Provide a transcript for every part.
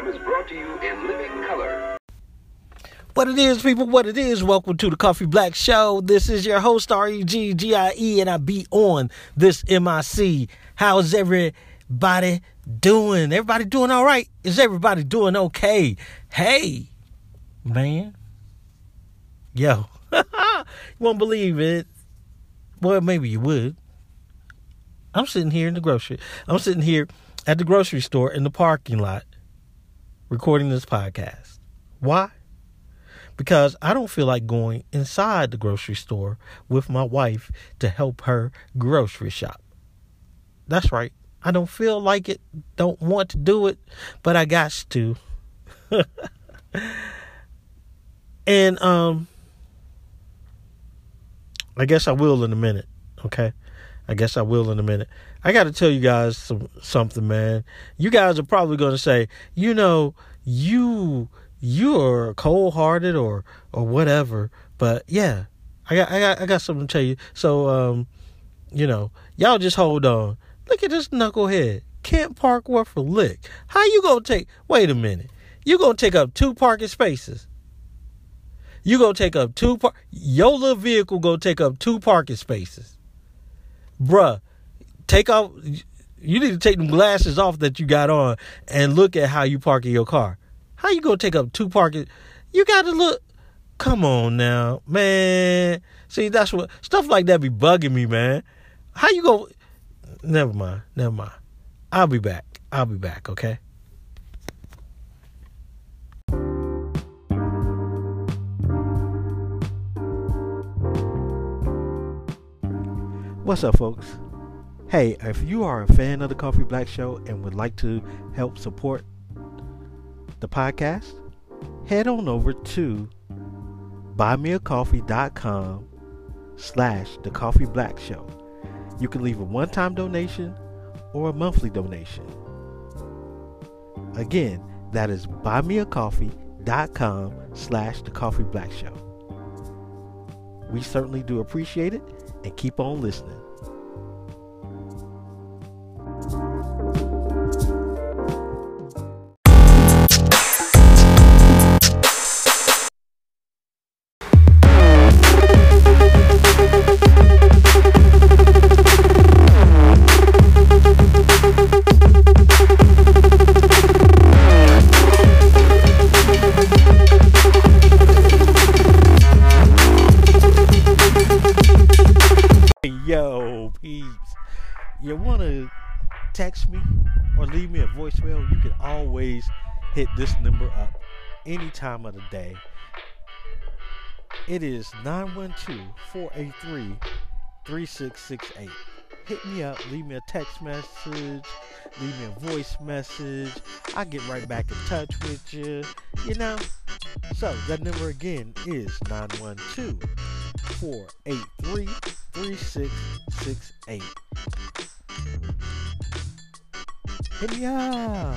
program is brought to you in living color. What it is, people, what it is. Welcome to the Coffee Black Show. This is your host, R E G G I E, and I be on this MIC. How's everybody doing? Everybody doing all right? Is everybody doing okay? Hey, man. Yo, you won't believe it. Well, maybe you would. I'm sitting here in the grocery. I'm sitting here at the grocery store in the parking lot recording this podcast. Why? Because I don't feel like going inside the grocery store with my wife to help her grocery shop. That's right. I don't feel like it, don't want to do it, but I got to. and um I guess I will in a minute, okay? I guess I will in a minute. I got to tell you guys some something, man. You guys are probably going to say, you know, you you are cold hearted or or whatever. But yeah, I got I got I got something to tell you. So um, you know, y'all just hold on. Look at this knucklehead. Can't park worth a lick. How you gonna take? Wait a minute. You gonna take up two parking spaces? You gonna take up two par- your little vehicle gonna take up two parking spaces, bruh. Take off. You need to take them glasses off that you got on and look at how you park in your car. How you gonna take up two parking? You got to look. Come on now, man. See, that's what stuff like that be bugging me, man. How you go? Never mind. Never mind. I'll be back. I'll be back. Okay. What's up, folks? Hey, if you are a fan of the Coffee Black Show and would like to help support the podcast, head on over to buymeacoffee.com slash the Coffee Black Show. You can leave a one-time donation or a monthly donation. Again, that is buymeacoffee.com slash the Coffee Black Show. We certainly do appreciate it and keep on listening. You can always hit this number up any time of the day. It is 912 483 3668. Hit me up, leave me a text message, leave me a voice message. I get right back in touch with you, you know. So that number again is 912 483 3668. Hit me up.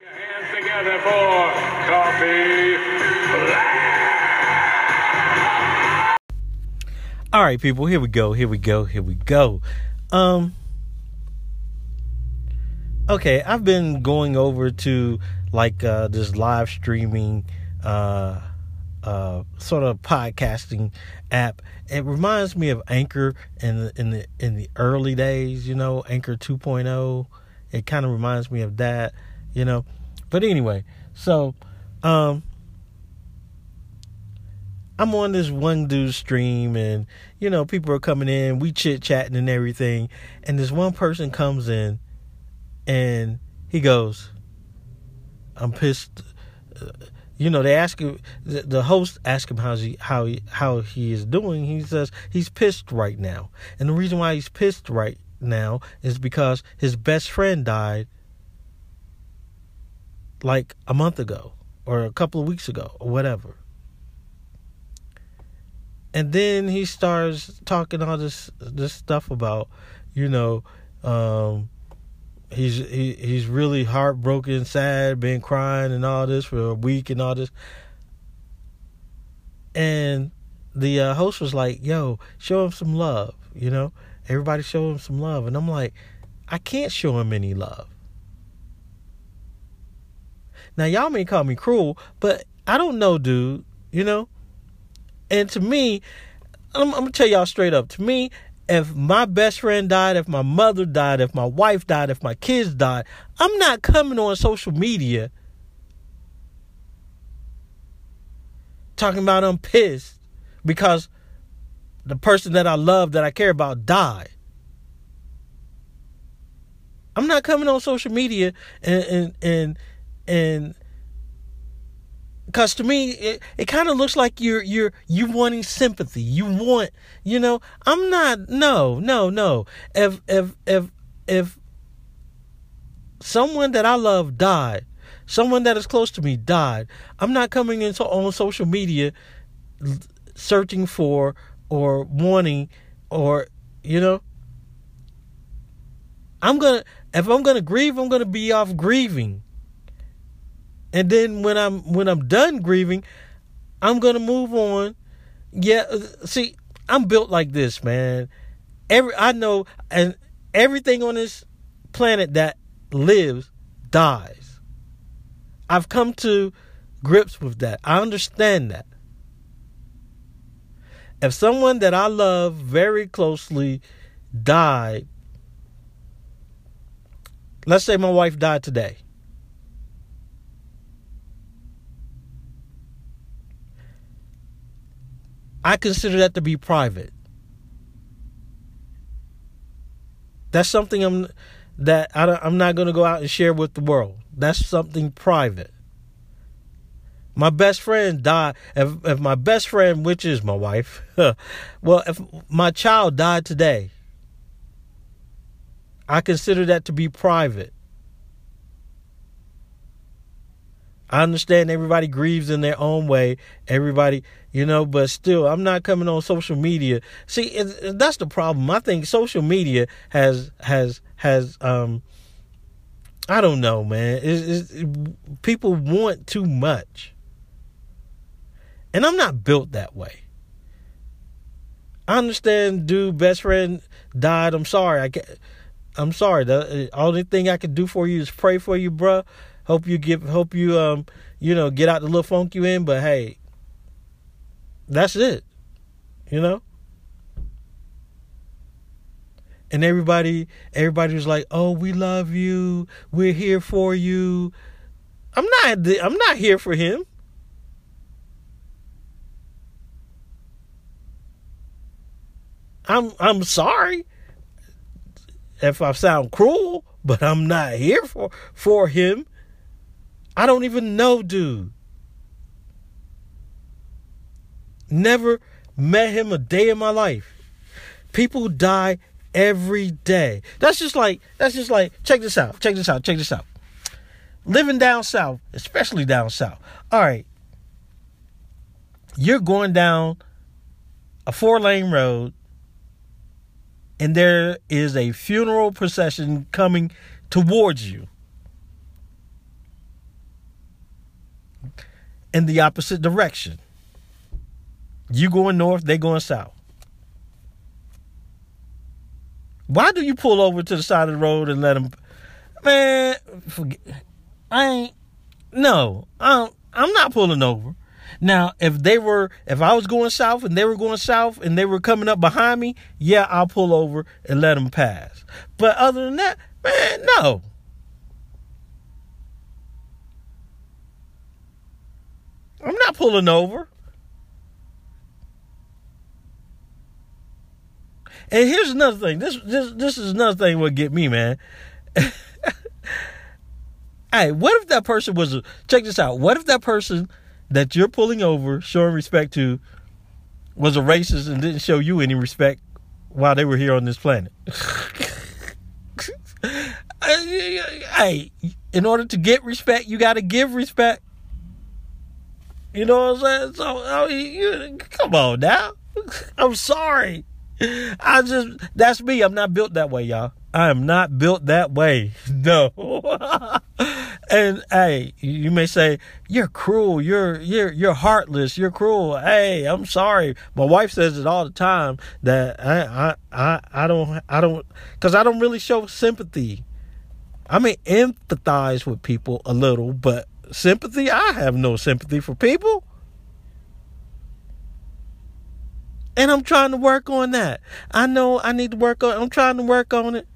Hands together for Coffee Black. All right, people, here we go. Here we go. Here we go. Um Okay, I've been going over to like uh this live streaming uh uh sort of podcasting app. It reminds me of Anchor in the in the in the early days, you know, Anchor 2.0. It kind of reminds me of that, you know. But anyway, so um I'm on this one dude's stream and you know people are coming in, we chit chatting and everything, and this one person comes in and he goes, "I'm pissed." Uh, you know, they ask him. The, host ask him how's he how he how he is doing. He says he's pissed right now, and the reason why he's pissed right now is because his best friend died like a month ago or a couple of weeks ago or whatever. And then he starts talking all this this stuff about, you know, um, he's he, he's really heartbroken, sad, been crying and all this for a week and all this. And the uh, host was like, "Yo, show him some love," you know. Everybody show him some love, and I'm like, I can't show him any love. Now y'all may call me cruel, but I don't know, dude. You know. And to me, I'm, I'm gonna tell y'all straight up. To me, if my best friend died, if my mother died, if my wife died, if my kids died, I'm not coming on social media talking about I'm pissed because the person that I love, that I care about, died. I'm not coming on social media and and and and because to me it, it kind of looks like you're you're you wanting sympathy. You want you know i'm not no no no. If if if if someone that i love died someone that is close to me died i'm not coming into on social media searching for or wanting or you know. I'm gonna if i'm gonna grieve i'm gonna be off grieving and then when I'm when I'm done grieving, I'm gonna move on. Yeah, uh, see, I'm built like this, man. Every I know, and everything on this planet that lives dies. I've come to grips with that. I understand that. If someone that I love very closely died, let's say my wife died today. I consider that to be private. That's something I'm that I am not going to go out and share with the world. That's something private. My best friend died. If, if my best friend, which is my wife, well, if my child died today, I consider that to be private. I understand everybody grieves in their own way. Everybody, you know, but still, I'm not coming on social media. See, that's the problem. I think social media has has has um. I don't know, man. It's, it's, it, people want too much, and I'm not built that way. I understand, dude. Best friend died. I'm sorry. I get. I'm sorry. The only thing I can do for you is pray for you, bruh. Hope you get hope you um you know get out the little funk you in, but hey, that's it. You know? And everybody everybody was like, "Oh, we love you. We're here for you." I'm not I'm not here for him. I'm I'm sorry if I sound cruel, but I'm not here for for him. I don't even know dude. Never met him a day in my life. People die every day. That's just like that's just like check this out. Check this out. Check this out. Living down south, especially down south. All right. You're going down a four-lane road and there is a funeral procession coming towards you. In the opposite direction. You going north, they going south. Why do you pull over to the side of the road and let them? Man, forget. I ain't. No, I'm. I'm not pulling over. Now, if they were, if I was going south and they were going south and they were coming up behind me, yeah, I'll pull over and let them pass. But other than that, man, no. I'm not pulling over. And here's another thing. This this this is another thing what get me, man. hey, what if that person was a, check this out? What if that person that you're pulling over, showing respect to, was a racist and didn't show you any respect while they were here on this planet? hey, in order to get respect, you got to give respect. You know what I'm saying? So, I mean, you, come on now. I'm sorry. I just, that's me. I'm not built that way, y'all. I am not built that way. No. And hey, you may say you're cruel, you're you're you're heartless, you're cruel. Hey, I'm sorry. My wife says it all the time that I I I, I don't I don't because I don't really show sympathy. I may empathize with people a little, but sympathy, I have no sympathy for people. And I'm trying to work on that. I know I need to work on I'm trying to work on it.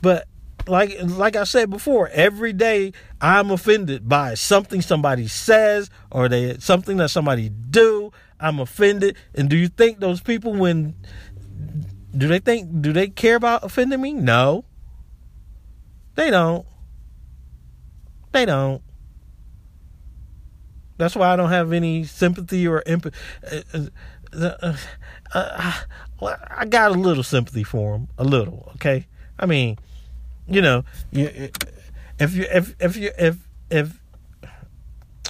But like like I said before, every day I'm offended by something somebody says or they something that somebody do. I'm offended. And do you think those people when do they think do they care about offending me? No. They don't. They don't. That's why I don't have any sympathy or empathy. Uh, uh, uh, I got a little sympathy for them, a little. Okay, I mean, you know, if you if if you if if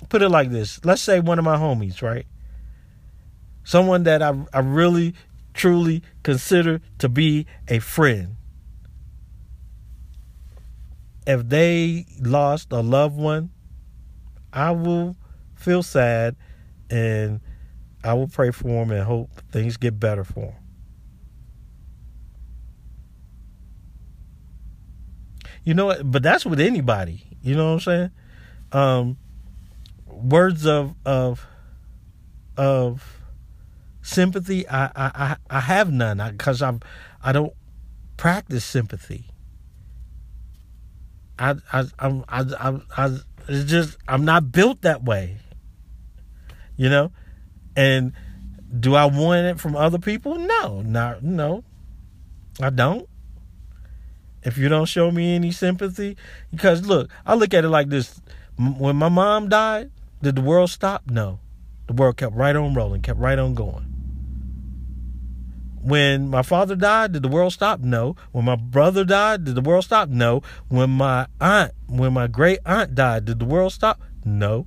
put it like this, let's say one of my homies, right? Someone that I I really truly consider to be a friend. If they lost a loved one, I will feel sad and I will pray for them and hope things get better for them. You know? But that's with anybody. You know what I'm saying? Um, words of of of sympathy. I I I have none because I'm I don't practice sympathy. I I I'm I I, I it's just I'm not built that way. You know, and do I want it from other people? No, not no. I don't if you don't show me any sympathy. Because look, I look at it like this: when my mom died, did the world stop? No, the world kept right on rolling, kept right on going. When my father died, did the world stop? No. When my brother died, did the world stop? No. When my aunt, when my great aunt died, did the world stop? No.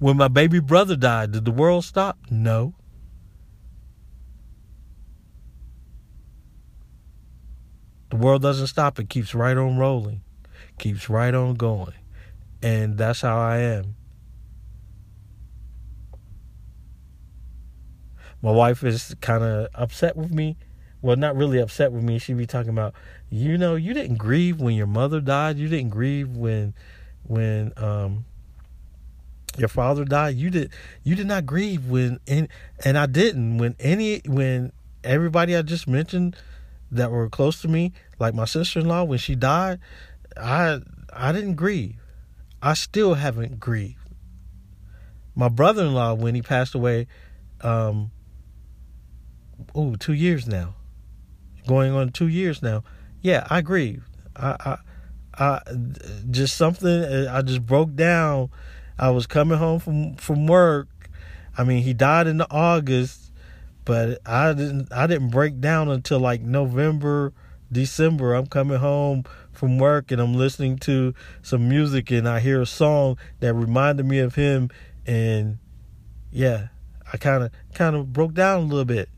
When my baby brother died, did the world stop? No. The world doesn't stop, it keeps right on rolling, keeps right on going. And that's how I am. My wife is kind of upset with me. Well, not really upset with me. She be talking about, you know, you didn't grieve when your mother died. You didn't grieve when, when, um, your father died you did you did not grieve when and and I didn't when any when everybody I just mentioned that were close to me like my sister-in-law when she died I I didn't grieve. I still haven't grieved. My brother-in-law when he passed away um oh 2 years now. Going on 2 years now. Yeah I grieved. I I I just something I just broke down. I was coming home from from work. I mean, he died in August, but I didn't I didn't break down until like November, December. I'm coming home from work and I'm listening to some music and I hear a song that reminded me of him and yeah, I kind of kind of broke down a little bit.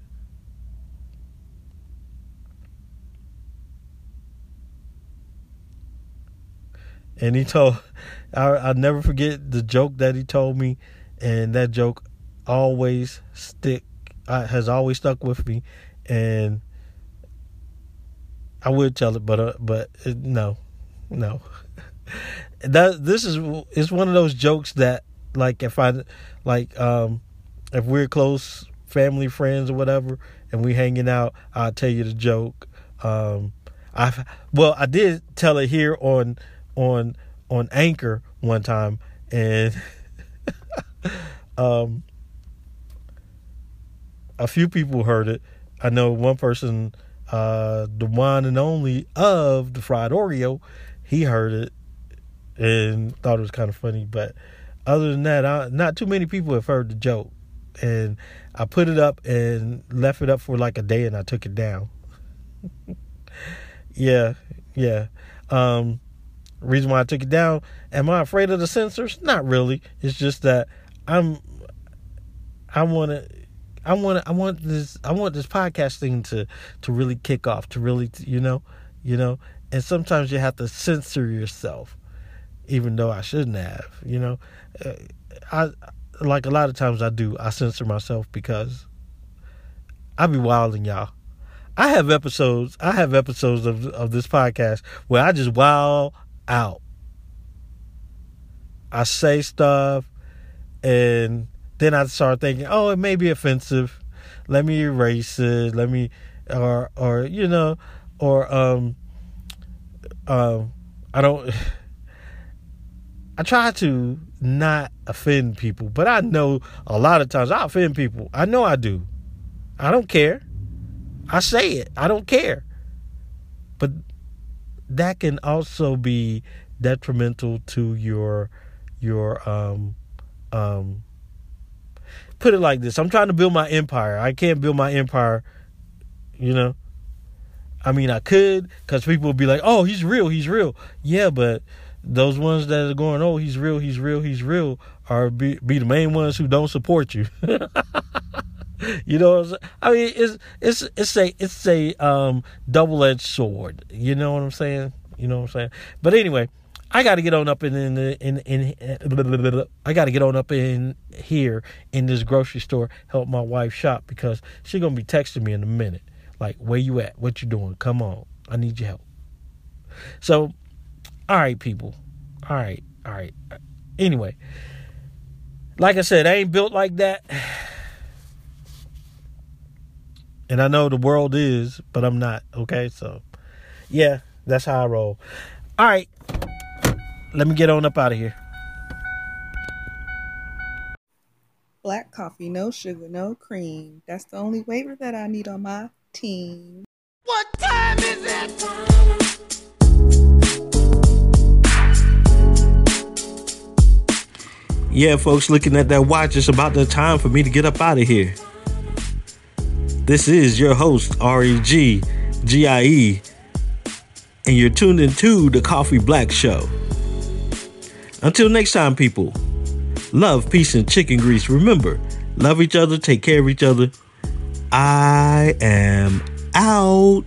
And he told I, I'll never forget the joke that he told me, and that joke always stick uh, has always stuck with me, and I would tell it, but uh, but it, no, no. that this is it's one of those jokes that like if I like um if we're close family friends or whatever and we hanging out, I'll tell you the joke. Um I well I did tell it here on on on Anchor one time, and um, a few people heard it. I know one person, uh, the one and only of the fried Oreo, he heard it and thought it was kind of funny. But other than that, I, not too many people have heard the joke. And I put it up and left it up for like a day, and I took it down. yeah, yeah. Um, reason why I took it down. Am I afraid of the censors? Not really. It's just that I'm. I want to. I want. I want this. I want this podcast thing to to really kick off. To really, you know, you know. And sometimes you have to censor yourself, even though I shouldn't have. You know, Uh, I like a lot of times I do. I censor myself because I be wilding y'all. I have episodes. I have episodes of of this podcast where I just wild out. I say stuff, and then I start thinking, oh, it may be offensive. Let me erase it. Let me, or or you know, or um, um, I don't. I try to not offend people, but I know a lot of times I offend people. I know I do. I don't care. I say it. I don't care. But that can also be detrimental to your your um um put it like this. I'm trying to build my empire. I can't build my empire, you know. I mean, I could cuz people would be like, "Oh, he's real. He's real." Yeah, but those ones that are going, "Oh, he's real. He's real. He's real," are be, be the main ones who don't support you. you know? I mean, it's it's it's a it's a um double edged sword. You know what I'm saying? You know what I'm saying? But anyway, I got to get on up in in in, in, I got to get on up in here in this grocery store help my wife shop because she's gonna be texting me in a minute. Like, where you at? What you doing? Come on, I need your help. So, all right, people. All right, all right. Anyway, like I said, I ain't built like that. And I know the world is, but I'm not. Okay, so yeah, that's how I roll. All right, let me get on up out of here. Black coffee, no sugar, no cream. That's the only waiver that I need on my team. What time is it? Yeah, folks, looking at that watch, it's about the time for me to get up out of here. This is your host, REG GIE, and you're tuned into the Coffee Black Show. Until next time, people, love, peace, and chicken grease. Remember, love each other, take care of each other. I am out.